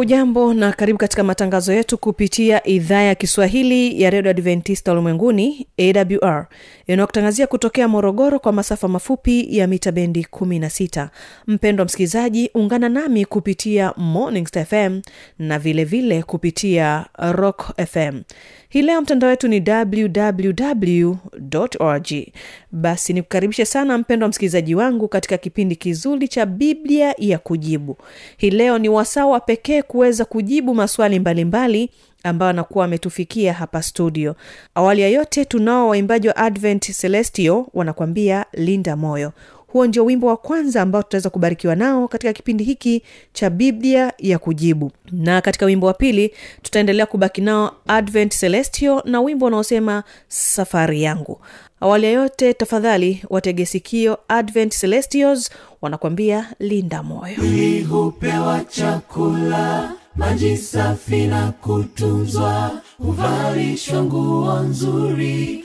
hujambo na karibu katika matangazo yetu kupitia idhaa ya kiswahili ya redio adventista ulimwenguni awr inayokutangazia kutokea morogoro kwa masafa mafupi ya mita bendi 16 mpendwa msikilizaji ungana nami kupitia morning fm na vilevile vile kupitia rock fm hii leo mtandao wetu ni www org. Basi nikukaribishe sana mpendwa msikilizaji wangu katika kipindi kizuri cha biblia ya kujibu. Hii leo ni wasawa pekee kuweza kujibu maswali mbalimbali mbali, ambayo anakuwa ametufikia hapa studio. Awali ya yote tunao waimbaji wa advent celestio wanakuambia linda moyo huo ndio wimbo wa kwanza ambao tutaweza kubarikiwa nao katika kipindi hiki cha biblia ya kujibu. Na katika wimbo wa pili tutaendelea kubaki nao advent celestio na wimbo unaosema safari yangu. Awali ya yote tafadhali wategesikio advent celestios wanakwambia linda moyo. Mwili hupewa chakula, maji safi na kutunzwa, huvalishwa nguo nzuri,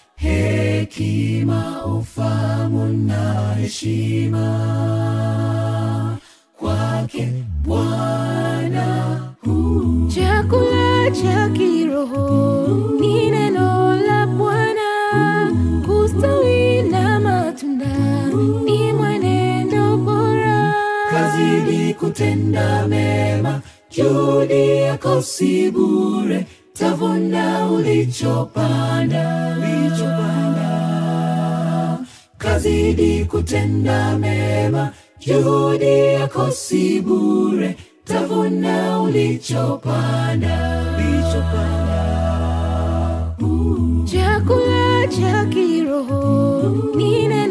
hekima ufamu na heshima. Kwake bwana chakula cha kiroho ni neno la bwana. Kustawi na matunda ni mwenendo bora. Kazidi kutenda mema juhudi yako si bure tavuna ulichopanda. Ulichopanda. Kazidi kutenda mema. Juhudi yako si bure. Tavuna ulichopanda. Ulichopanda. Chakula cha kiroho. Ni neno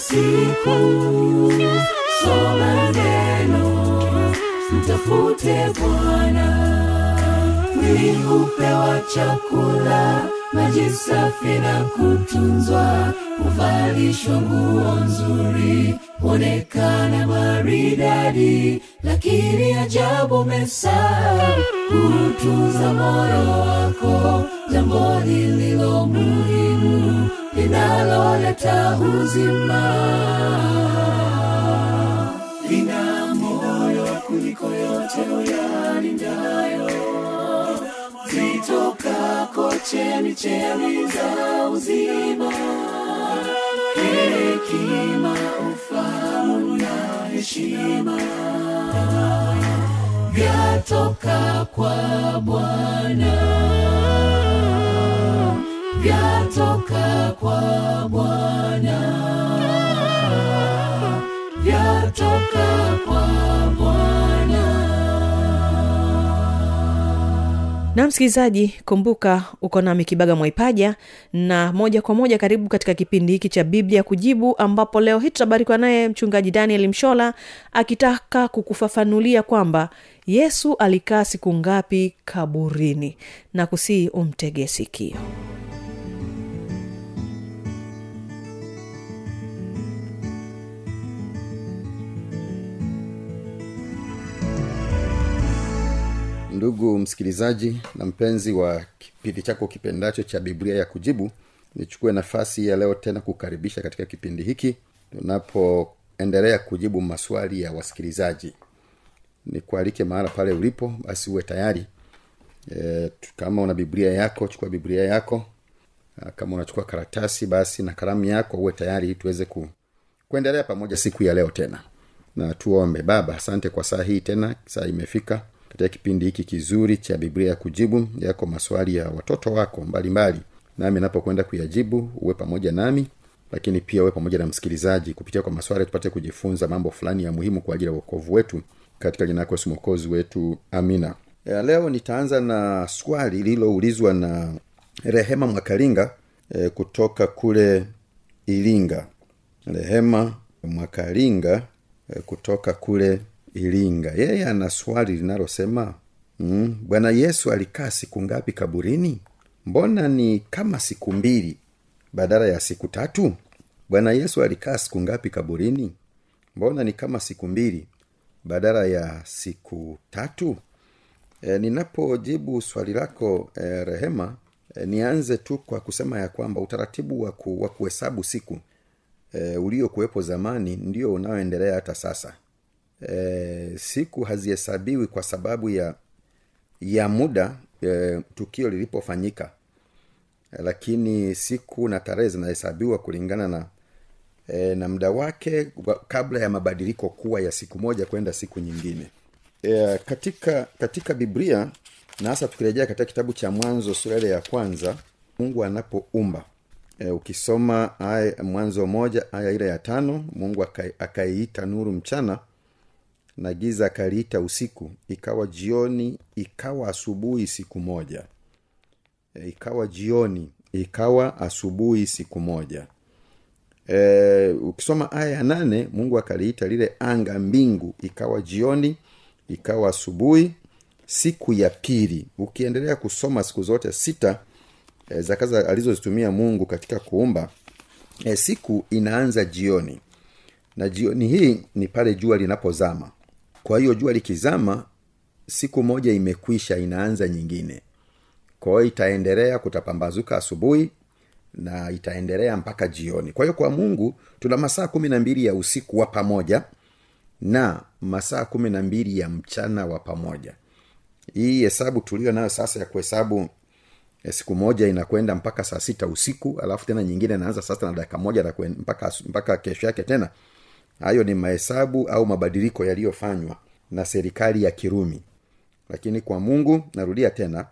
siku. Soma neno mtafute bwana. Mwili chakula maji safi na kutunzwa. Huvalishwa nguo nzuri huonekana maridadi. Lakini ajabu umesahau kutunza moyo wako jambo lililo muhimu linaloleta uzima lina yote uyalindayo zitokako chemichemi za uzima. Hekima ufahamu na heshima. Vyatoka kwa bwana kwa bwana. Vyatoka kwa bwana. Na msikilizaji kumbuka uko nami kibaga mwaipaja na moja kwa moja karibu katika kipindi hiki cha biblia kujibu ambapo leo hii tutabarikiwa naye mchungaji daniel mshola akitaka kukufafanulia kwamba yesu alikaa siku ngapi kaburini. Na kusii umtege sikio ndugu msikilizaji na mpenzi wa kipindi chako kipendacho cha biblia ya kujibu nichukue nafasi ya leo tena kukaribisha katika kipindi hiki tunapoendelea kujibu maswali ya wasikilizaji. Nikualike mahala pale ulipo basi uwe tayari. E, kama una biblia yako chukua biblia yako. Kama unachukua karatasi basi na kalamu yako uwe tayari tuweze ku, kuendelea pamoja siku ya leo tena. Na tuombe. Baba asante kwa saa hii tena saa imefika katika kipindi hiki kizuri cha biblia ya kujibu yako maswali ya watoto wako mbalimbali mbali. nami napokwenda kuyajibu uwe pamoja nami lakini pia uwe pamoja na msikilizaji kupitia kwa maswali tupate kujifunza mambo fulani ya muhimu kwa ajili ya uokovu wetu katika jina yako mwokozi wetu amina ya leo nitaanza na swali lililoulizwa na rehema mwakalinga e, kutoka kule iringa rehema mwakalinga e, kutoka kule iringa. Yeye ana swali linalosema mm, bwana yesu alikaa siku ngapi kaburini? Mbona ni kama siku mbili badala ya siku tatu? Bwana yesu alikaa siku ngapi kaburini? Mbona ni kama siku mbili badala ya siku tatu? E, ninapojibu swali lako e, rehema e, nianze tu kwa kusema ya kwamba utaratibu wa, ku, wa kuhesabu siku e, uliokuwepo zamani ndio unaoendelea hata sasa e, siku hazihesabiwi kwa sababu ya ya muda e, tukio lilipofanyika. E, lakini siku na tarehe zinahesabiwa kulingana na e, na muda wake kabla ya mabadiliko kuwa ya siku moja kwenda siku nyingine. E, katika katika biblia na hasa tukirejea katika kitabu cha mwanzo sura ya kwanza mungu anapoumba. E, ukisoma aya mwanzo moja aya ile ya tano mungu akai- akaiita nuru mchana na giza akaliita usiku ikawa jioni ikawa asubuhi siku moja. E, ikawa jioni ikawa asubuhi siku moja. E, ukisoma aya ya nane mungu akaliita lile anga mbingu ikawa jioni ikawa asubuhi siku ya pili. Ukiendelea kusoma siku zote sita e, za alizozitumia mungu katika kuumba e, siku inaanza jioni. Na jioni hii ni pale jua linapozama kwa hiyo jua likizama siku moja imekwisha inaanza nyingine. Kwa hiyo itaendelea kutapambazuka asubuhi na itaendelea mpaka jioni. Kwa hiyo kwa mungu tuna masaa kumi na mbili ya usiku wa pamoja na masaa kumi na mbili ya mchana wa pamoja. Hii hesabu tulio nayo sasa ya kuhesabu eh, siku moja inakwenda mpaka saa sita usiku alafu tena nyingine inaanza sasa na dakika moja mpaka, mpaka kesho yake tena hayo ni mahesabu au mabadiliko yaliyofanywa na serikali ya kirumi. Lakini kwa mungu narudia tena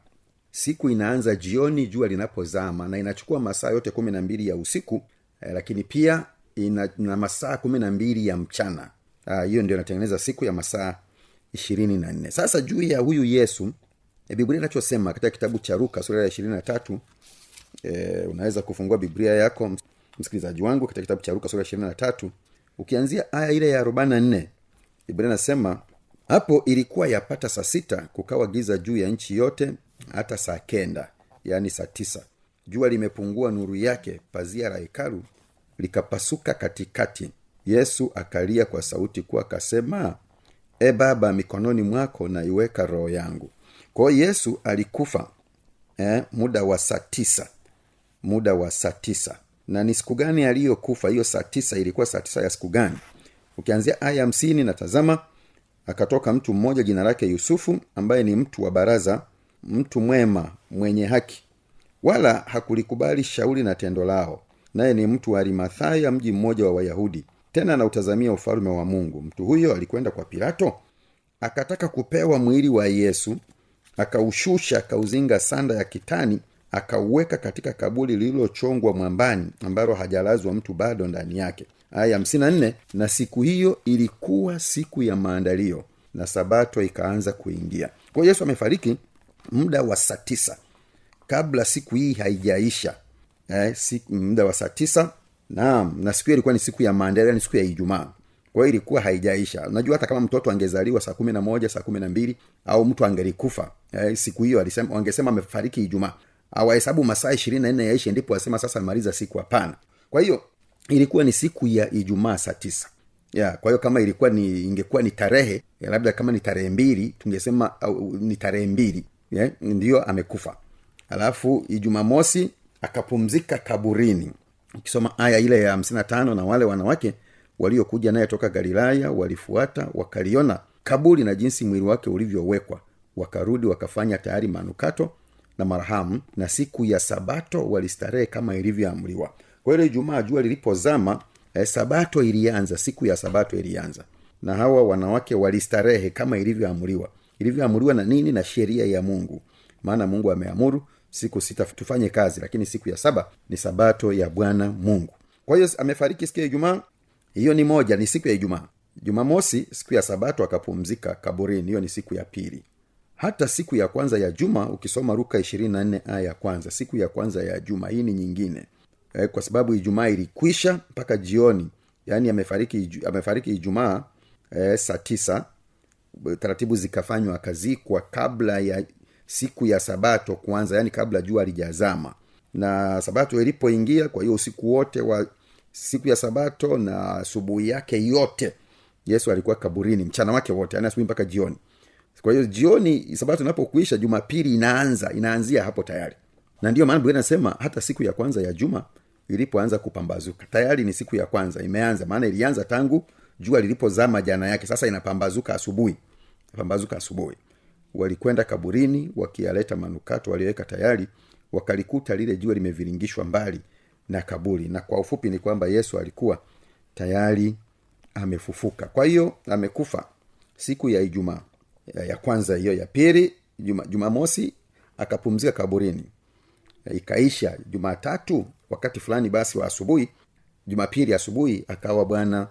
siku inaanza jioni jua linapozama na inachukua masaa yote kumi na mbili ya usiku eh, lakini pia ina, ina masaa kumi na mbili ya mchana. Ah, ndio inatengeneza siku ya masaa ishirini na nne. Sasa juu ya huyu yesu e, biblia inachosema katika kitabu cha ruka sura ya ishirini na tatu e, unaweza kufungua biblia yako msikilizaji wangu katika kitabu cha ruka sura ya ishirini na tatu ukianzia aya ile ya arobaini na nne biblia nasema hapo ilikuwa yapata saa sita kukawa giza juu ya nchi yote hata saa kenda yaani saa tisa. Jua limepungua nuru yake pazia la hekalu likapasuka katikati. Yesu akalia kwa sauti kuwa akasema e baba mikononi mwako naiweka roho yangu kwa yesu alikufa eh, muda wa saa tisa muda wa saa tisa na ni siku gani aliyokufa? Hiyo saa tisa ilikuwa saa tisa ya siku gani? Ukianzia aya hamsini na tazama akatoka mtu mmoja jina lake yusufu ambaye ni mtu wa baraza mtu mwema mwenye haki. Wala hakulikubali shauri na tendo lao naye ni mtu wa arimathaya mji mmoja wa wayahudi. Tena anautazamia ufalume wa mungu. Mtu huyo alikwenda kwa pilato akataka kupewa mwili wa yesu akaushusha akauzinga sanda ya kitani akauweka katika kaburi lililochongwa mwambani ambalo hajalazwa mtu bado ndani yake. Aya hamsini na nne na siku hiyo ilikuwa siku ya maandalio na sabato ikaanza kuingia. Kwa yesu amefariki muda wa saa tisa kabla siku hii haijaisha. Eh, siku, muda wa saa tisa naam na siku hiyo ilikuwa ni siku ya maandalio ni siku ya ijumaa. Kwa hiyo ilikuwa haijaisha. Najua hata kama mtoto angezaliwa saa kumi na moja saa kumi na mbili au mtu angelikufa eh, siku hiyo wangesema amefariki ijumaa awahesabu masaa ishirini na nne yaishi ndipo wasema sasa amaliza siku. Hapana. Kwa hiyo ilikuwa ni siku ya ijumaa saa tisa. Ya kwa hiyo kama ilikuwa ni ingekuwa ni tarehe labda kama ni tarehe mbili tungesema au, ni tarehe mbili ndiyo amekufa. Alafu ijumamosi akapumzika kaburini. Ukisoma aya ile ya hamsini na tano na wale wanawake waliokuja naye toka galilaya walifuata wakaliona kaburi na jinsi mwili wake ulivyowekwa. Wakarudi wakafanya tayari manukato na marhamu na siku ya sabato walistarehe kama ilivyoamriwa. Kwa hiyo ijumaa jua lilipozama eh, sabato ilianza siku ya sabato ilianza. Na hawa wanawake walistarehe kama ilivyoamriwa. Ilivyoamriwa na nini? Na sheria ya mungu. Maana mungu ameamuru siku sita tufanye kazi lakini siku ya saba ni sabato ya bwana mungu. Kwa hiyo amefariki siku ya ijumaa. Hiyo ni moja ni siku ya ijumaa. Jumamosi siku ya sabato akapumzika kaburini. Hiyo ni siku ya pili hata siku ya kwanza ya juma ukisoma ruka ishirini na nne aya ya kwanza siku ya kwanza ya juma hii ni nyingine. E, kwa sababu ijumaa ilikwisha mpaka jioni yaani amefariki amefariki ijumaa e, saa tisa. Taratibu zikafanywa akazikwa kabla ya siku ya sabato kuanza yaani kabla jua lijazama na sabato ilipoingia kwa hiyo usiku wote wa siku ya sabato na asubuhi yake yote yesu alikuwa kaburini mchana wake wote yaani asubuhi mpaka jioni kwa hiyo jioni sabato inapokuisha jumapili inaanza inaanzia hapo tayari. Na ndiyo maana biblia hata siku ya kwanza ya juma ilipoanza kupambazuka. Tayari ni siku ya kwanza imeanza. Maana ilianza tangu jua lilipozama jana yake. Sasa inapambazuka asubuhi. Pambazuka asubuhi. Walikwenda kaburini wakiyaleta manukato walioweka tayari wakalikuta lile jua limeviringishwa mbali na kaburi. Na kwa ufupi ni kwamba yesu alikuwa tayari amefufuka. Kwa hiyo amekufa siku ya ijumaa ya, kwanza hiyo ya pili juma, jumamosi akapumzika kaburini. Ikaisha jumatatu wakati fulani basi wa asubuhi jumapili asubuhi akawa bwana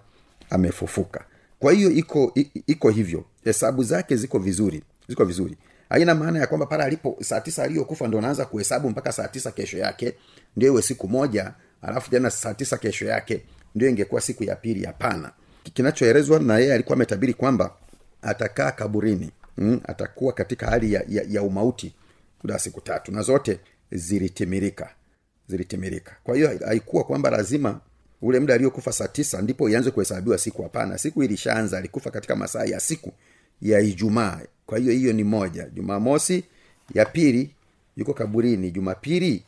amefufuka. Kwa hiyo iko iko hivyo. Hesabu zake ziko vizuri ziko vizuri. Haina maana ya kwamba pale alipo saa tisa aliyokufa ndo naanza kuhesabu mpaka saa tisa kesho yake ndio iwe siku moja alafu tena saa tisa kesho yake ndio ingekuwa siku ya pili. Hapana. Kinachoelezwa na yeye alikuwa ametabiri kwamba atakaa kaburini mm, atakuwa katika hali ya, ya, ya umauti muda siku tatu na zote zilitimirika zilitimirika. Kwa hiyo haikuwa kwamba lazima ule muda aliyokufa saa tisa ndipo ianze kuhesabiwa siku hapana. Siku ilishaanza alikufa katika masaa ya siku ya ijumaa. Kwa hiyo hiyo ni moja. Jumamosi ya pili yuko kaburini. Jumapili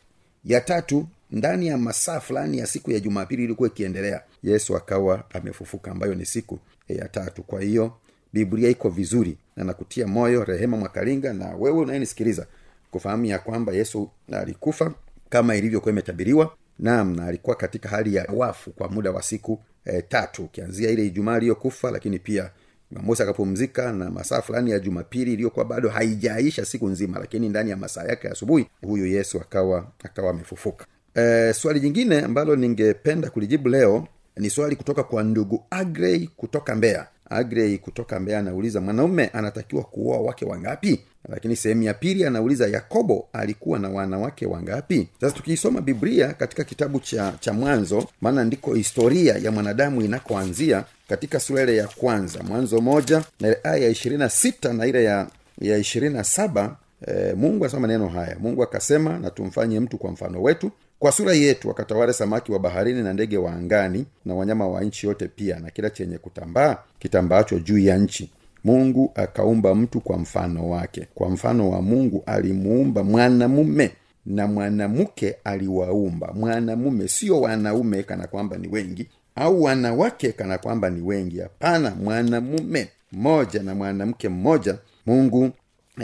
ya tatu ndani ya masaa fulani ya siku ya jumapili ilikuwa ikiendelea yesu akawa amefufuka ambayo ni siku ya tatu. Kwa hiyo biblia iko vizuri na nakutia moyo rehema mwakalinga na wewe unayenisikiliza kufahamu ya kwamba yesu alikufa kama ilivyokuwa imetabiriwa naam na alikuwa katika hali ya wafu kwa muda wa siku e, tatu ukianzia ile ijumaa aliyokufa lakini pia jumamosi akapumzika na masaa fulani ya jumapili iliyokuwa bado haijaisha siku nzima lakini ndani ya masaa yake ya asubuhi huyu yesu akawa akawa amefufuka. E, swali jingine ambalo ningependa kulijibu leo ni swali kutoka kwa ndugu agrey kutoka mbeya agrey kutoka mbeya anauliza mwanaume anatakiwa kuoa wake wangapi? Lakini sehemu ya pili anauliza yakobo alikuwa na wanawake wangapi? Sasa tukiisoma biblia katika kitabu cha cha mwanzo maana ndiko historia ya mwanadamu inakoanzia katika sura ile ya kwanza mwanzo moja na ile aya ya ishirini na sita na ile ya ya ishirini na saba e, mungu anasema maneno haya. Mungu akasema na tumfanye mtu kwa mfano wetu kwa sura yetu wakatawale samaki wa baharini na ndege wa angani na wanyama wa nchi yote pia na kila chenye kutambaa kitambaacho juu ya nchi. Mungu akaumba mtu kwa mfano wake. Kwa mfano wa mungu alimuumba mwanamume na mwanamke aliwaumba. Mwanamume sio wanaume kana kwamba ni wengi au wanawake kana kwamba ni wengi. Hapana mwanamume mmoja na mwanamke mmoja mungu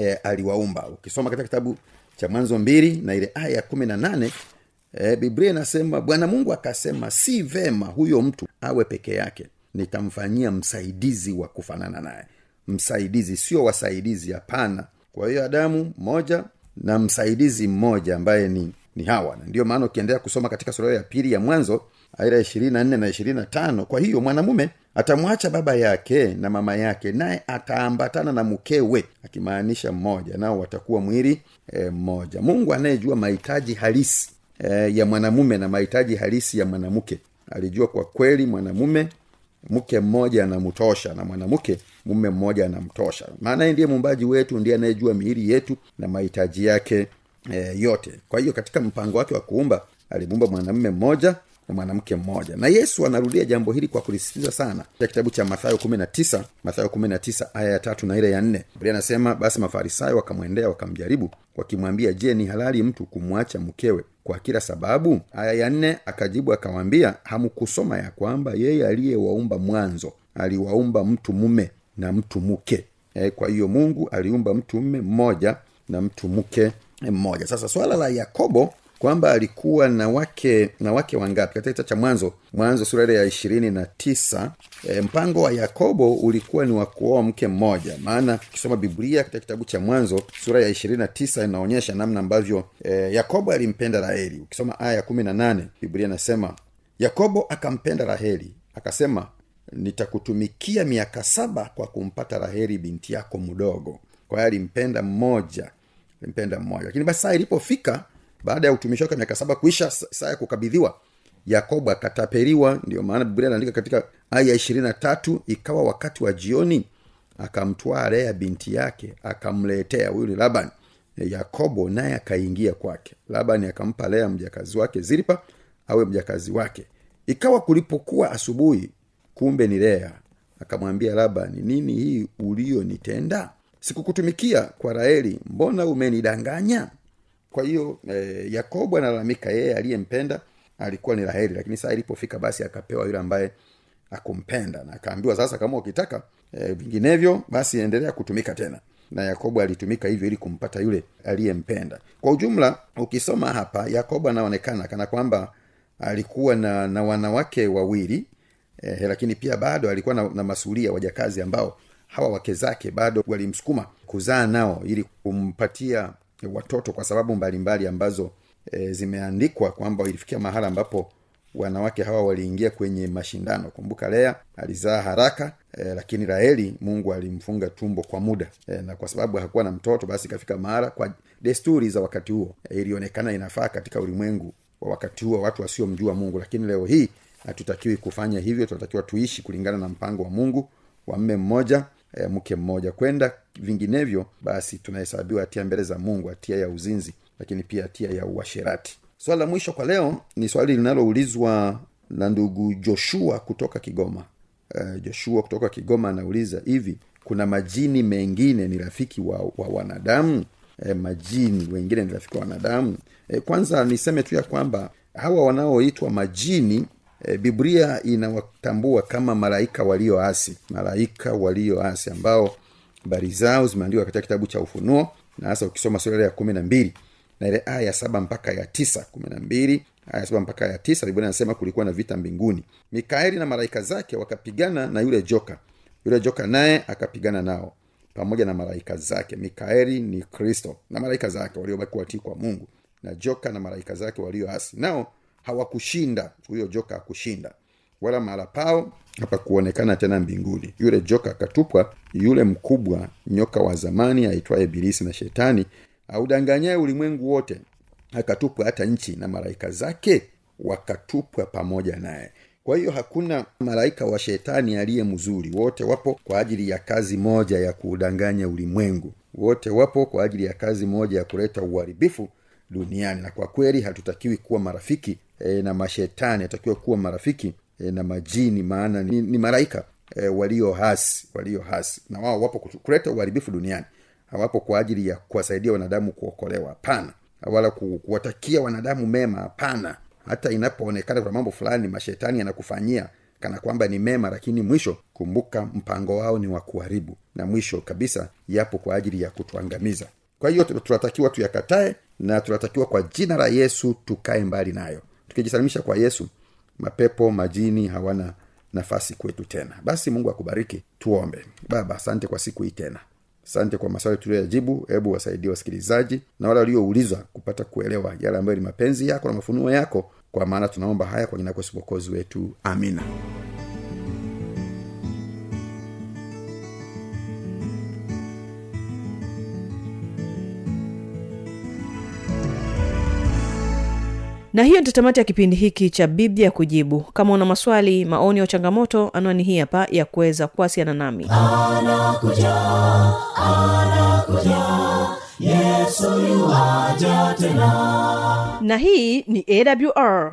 e, aliwaumba. Ukisoma katika kitabu cha mwanzo mbili na ile aya ya kumi na nane e, biblia inasema bwana mungu akasema si vema huyo mtu awe peke yake. Nitamfanyia msaidizi wa kufanana naye. Msaidizi sio wasaidizi hapana. Kwa hiyo adamu mmoja na msaidizi mmoja ambaye ni ni hawa. Na ndiyo maana ukiendelea kusoma katika sura ya pili ya mwanzo aira ishirini na nne na ishirini na tano kwa hiyo mwanamume atamwacha baba yake na mama yake naye ataambatana na mkewe akimaanisha mmoja. Nao watakuwa mwili e, mungu anayejua mahitaji halisi e, ya mwanamume na mahitaji halisi ya mwanamke alijua kwa kweli mwanamume mke mmoja anamtosha na mwanamke mume mmoja anamtosha. Maana ndiye muumbaji wetu ndiye anayejua miili yetu na mahitaji yake e, yote. Kwa hiyo katika mpango wake wa kuumba alimuumba mwanamume mmoja na mwanamke mmoja. Na yesu anarudia jambo hili kwa kulisitiza sana. Katika kitabu cha mathayo kumi na tisa mathayo kumi na tisa aya ya tatu na ile ya nne biblia anasema basi mafarisayo wakamwendea wakamjaribu wakimwambia je ni halali mtu kumwacha mkewe kwa kila sababu? Aya ya nne akajibu akawaambia hamkusoma ya kwamba yeye aliyewaumba mwanzo aliwaumba mtu mume na mtu mke e, kwa hiyo mungu aliumba mtu mme mmoja na mtu mke mmoja. Sasa swala la yakobo kwamba alikuwa na wake na wake wangapi? Katika kitabu cha mwanzo mwanzo sura ile ya ishirini na tisa e, mpango wa yakobo ulikuwa ni wa kuoa mke mmoja. Maana ukisoma biblia katika kitabu cha mwanzo sura ya ishirini na tisa inaonyesha namna ambavyo e, yakobo alimpenda raheli. Ukisoma aya ya kumi na nane biblia inasema yakobo akampenda raheli akasema nitakutumikia miaka saba kwa kumpata raheli binti yako mdogo. Kwa hiyo alimpenda mmoja alimpenda mmoja. Lakini basi saa ilipofika baada ya utumishi wake miaka saba kuisha saa ya kukabidhiwa yakobo akatapeliwa. Ndio maana biblia anaandika katika aya ishirini na tatu ikawa wakati wa jioni akamtwaa lea binti yake akamletea huyu ni labani yakobo naye akaingia kwake. Labani akampa lea mjakazi wake ziripa awe mjakazi wake. Ikawa kulipokuwa asubuhi kumbe ni lea akamwambia labani nini hii uliyonitenda? Sikukutumikia kwa raeli mbona umenidanganya kwa hiyo eh, yakobo analalamika yeye aliyempenda alikuwa ni raheli lakini saa ilipofika basi akapewa yule ambaye akumpenda na akaambiwa sasa kama ukitaka e, vinginevyo basi endelea kutumika tena. Na yakobo alitumika hivyo ili kumpata yule aliyempenda. Kwa ujumla ukisoma hapa yakobo anaonekana kana kwamba alikuwa na, na wanawake wawili eh, lakini pia bado alikuwa na, na masulia wajakazi ambao hawa wake zake bado walimsukuma kuzaa nao ili kumpatia watoto kwa sababu mbalimbali mbali ambazo e, zimeandikwa kwamba ilifikia mahala ambapo wanawake hawa waliingia kwenye mashindano. Kumbuka lea alizaa haraka e, lakini raheli mungu alimfunga tumbo kwa muda. E, na kwa sababu hakuwa na mtoto basi ikafika mahala kwa desturi za wakati huo. E, ilionekana inafaa katika ulimwengu wa wakati huo watu wasiomjua mungu. Lakini leo hii hatutakiwi kufanya hivyo tunatakiwa tuishi kulingana na mpango wa mungu wa mme mmoja e, mke mmoja. Kwenda vinginevyo basi tunahesabiwa hatia mbele za mungu hatia ya uzinzi lakini pia hatia ya uasherati. Swali la mwisho kwa leo ni swali linaloulizwa na ndugu joshua kutoka kigoma. E, joshua kutoka kigoma anauliza hivi kuna majini mengine ni rafiki wa, wa wanadamu? E, majini wengine ni rafiki wa wanadamu. E, kwanza niseme tu ya kwamba hawa wanaoitwa majini e, biblia inawatambua kama malaika walioasi malaika walioasi ambao habari zao zimeandikwa katika kitabu cha ufunuo na hasa ukisoma sura ya kumi na mbili na ile aya ya saba mpaka ya tisa kumi na mbili aya saba mpaka ya tisa biblia anasema kulikuwa na vita mbinguni. Mikaeli na malaika zake wakapigana na yule joka. Yule joka naye akapigana nao pamoja na malaika zake. Mikaeli ni kristo na malaika zake waliobaki watii kwa mungu na joka na malaika zake walioasi nao hawakushinda. Huyo joka akushinda wala mahala pao hapakuonekana tena mbinguni. Yule joka akatupwa yule mkubwa nyoka wa zamani aitwaye ibilisi na shetani audanganyaye ulimwengu wote akatupwa hata nchi na malaika zake wakatupwa pamoja naye. Kwa hiyo hakuna malaika wa shetani aliye mzuri. Wote wapo kwa ajili ya kazi moja ya kuudanganya ulimwengu. Wote wapo kwa ajili ya kazi moja ya kuleta uharibifu duniani. Na kwa kweli hatutakiwi kuwa marafiki e, na mashetani atakiwa kuwa marafiki. E, na majini maana ni, ni malaika. E, walio hasi walio hasi. Na wao wapo kuleta uharibifu duniani. Hawapo kwa ajili ya kuwasaidia wanadamu kuokolewa. Hapana. Wala ku, kuwatakia wanadamu mema. Hapana. Hata inapoonekana kuna mambo fulani mashetani yanakufanyia kana kwamba ni mema lakini mwisho kumbuka mpango wao ni wa kuharibu. Na mwisho kabisa yapo kwa ajili ya kutuangamiza. Kwa hiyo tunatakiwa tuyakatae na tunatakiwa kwa jina la yesu tukae mbali nayo tukijisalimisha kwa yesu mapepo majini hawana nafasi kwetu tena. Basi mungu akubariki tuombe. Baba asante kwa siku hii tena. Asante kwa maswali tuliyoyajibu. Hebu wasaidie wasikilizaji na wale walioulizwa kupata kuelewa yale ambayo ni mapenzi yako na mafunuo yako. Kwa maana tunaomba haya kwa jina lako mokozi wetu. Amina na hiyo ndio tamati ya kipindi hiki cha biblia kujibu. Kama una maswali maoni au changamoto anwani hii hapa ya kuweza kuwasiliana nami. Anakuja anakuja yesu tena. Na hii ni awr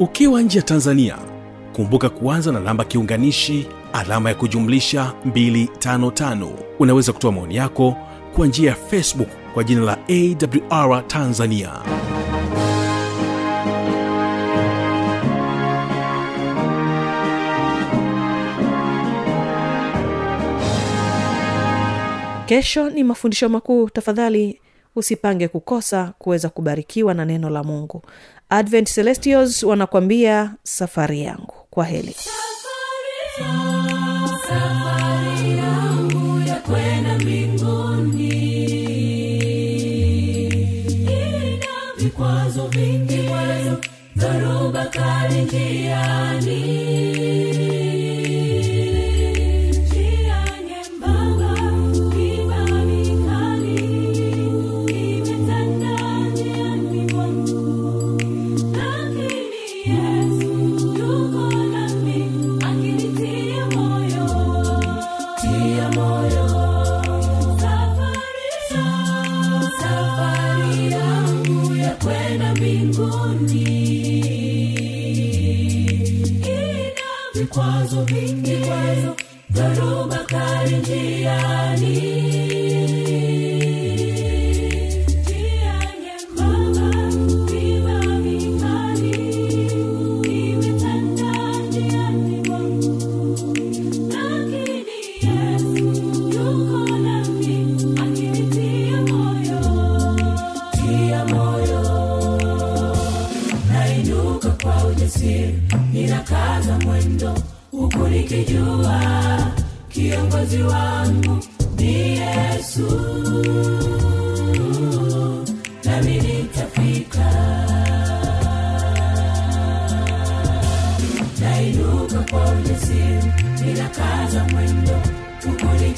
ukiwa nje ya tanzania kumbuka kuanza na namba kiunganishi alama ya kujumlisha 255 unaweza kutoa maoni yako kwa njia ya facebook kwa jina la awr tanzania. Kesho ni mafundisho makuu. Tafadhali usipange kukosa kuweza kubarikiwa na neno la mungu advent celestials wanakwambia safari yangu. Kwa heli safari ina vikwazo vingi dharuba kali njiani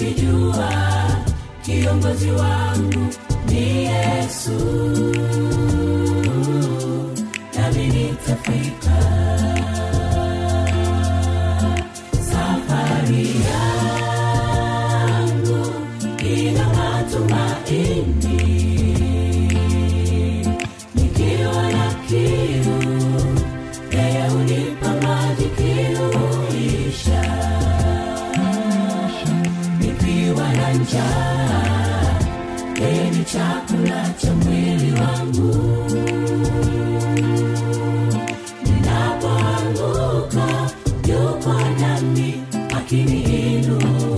nikijua kiongozi wangu ni yesu. Nami nitafika nami akiniinua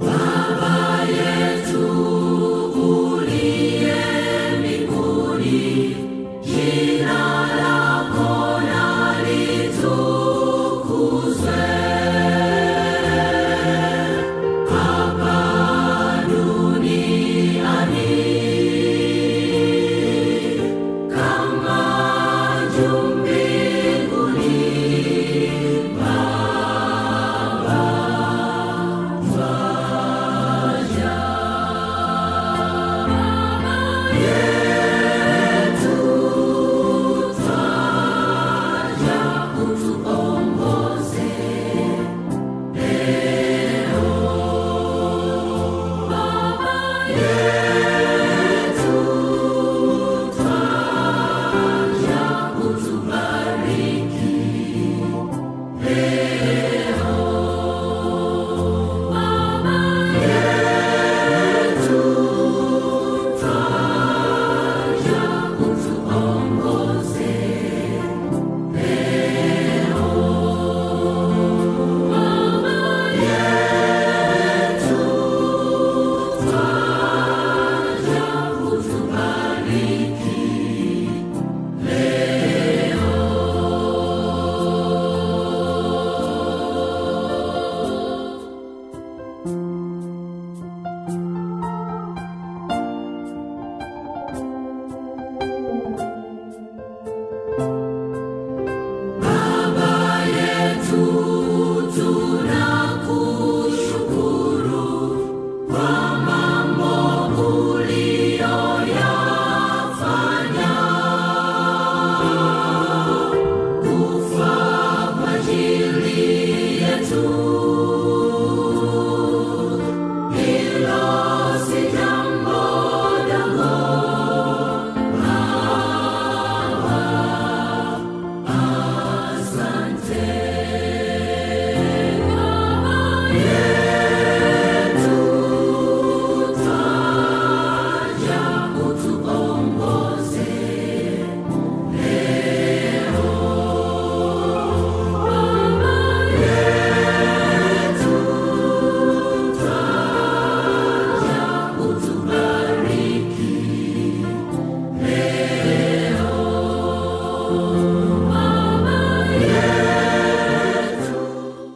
yetu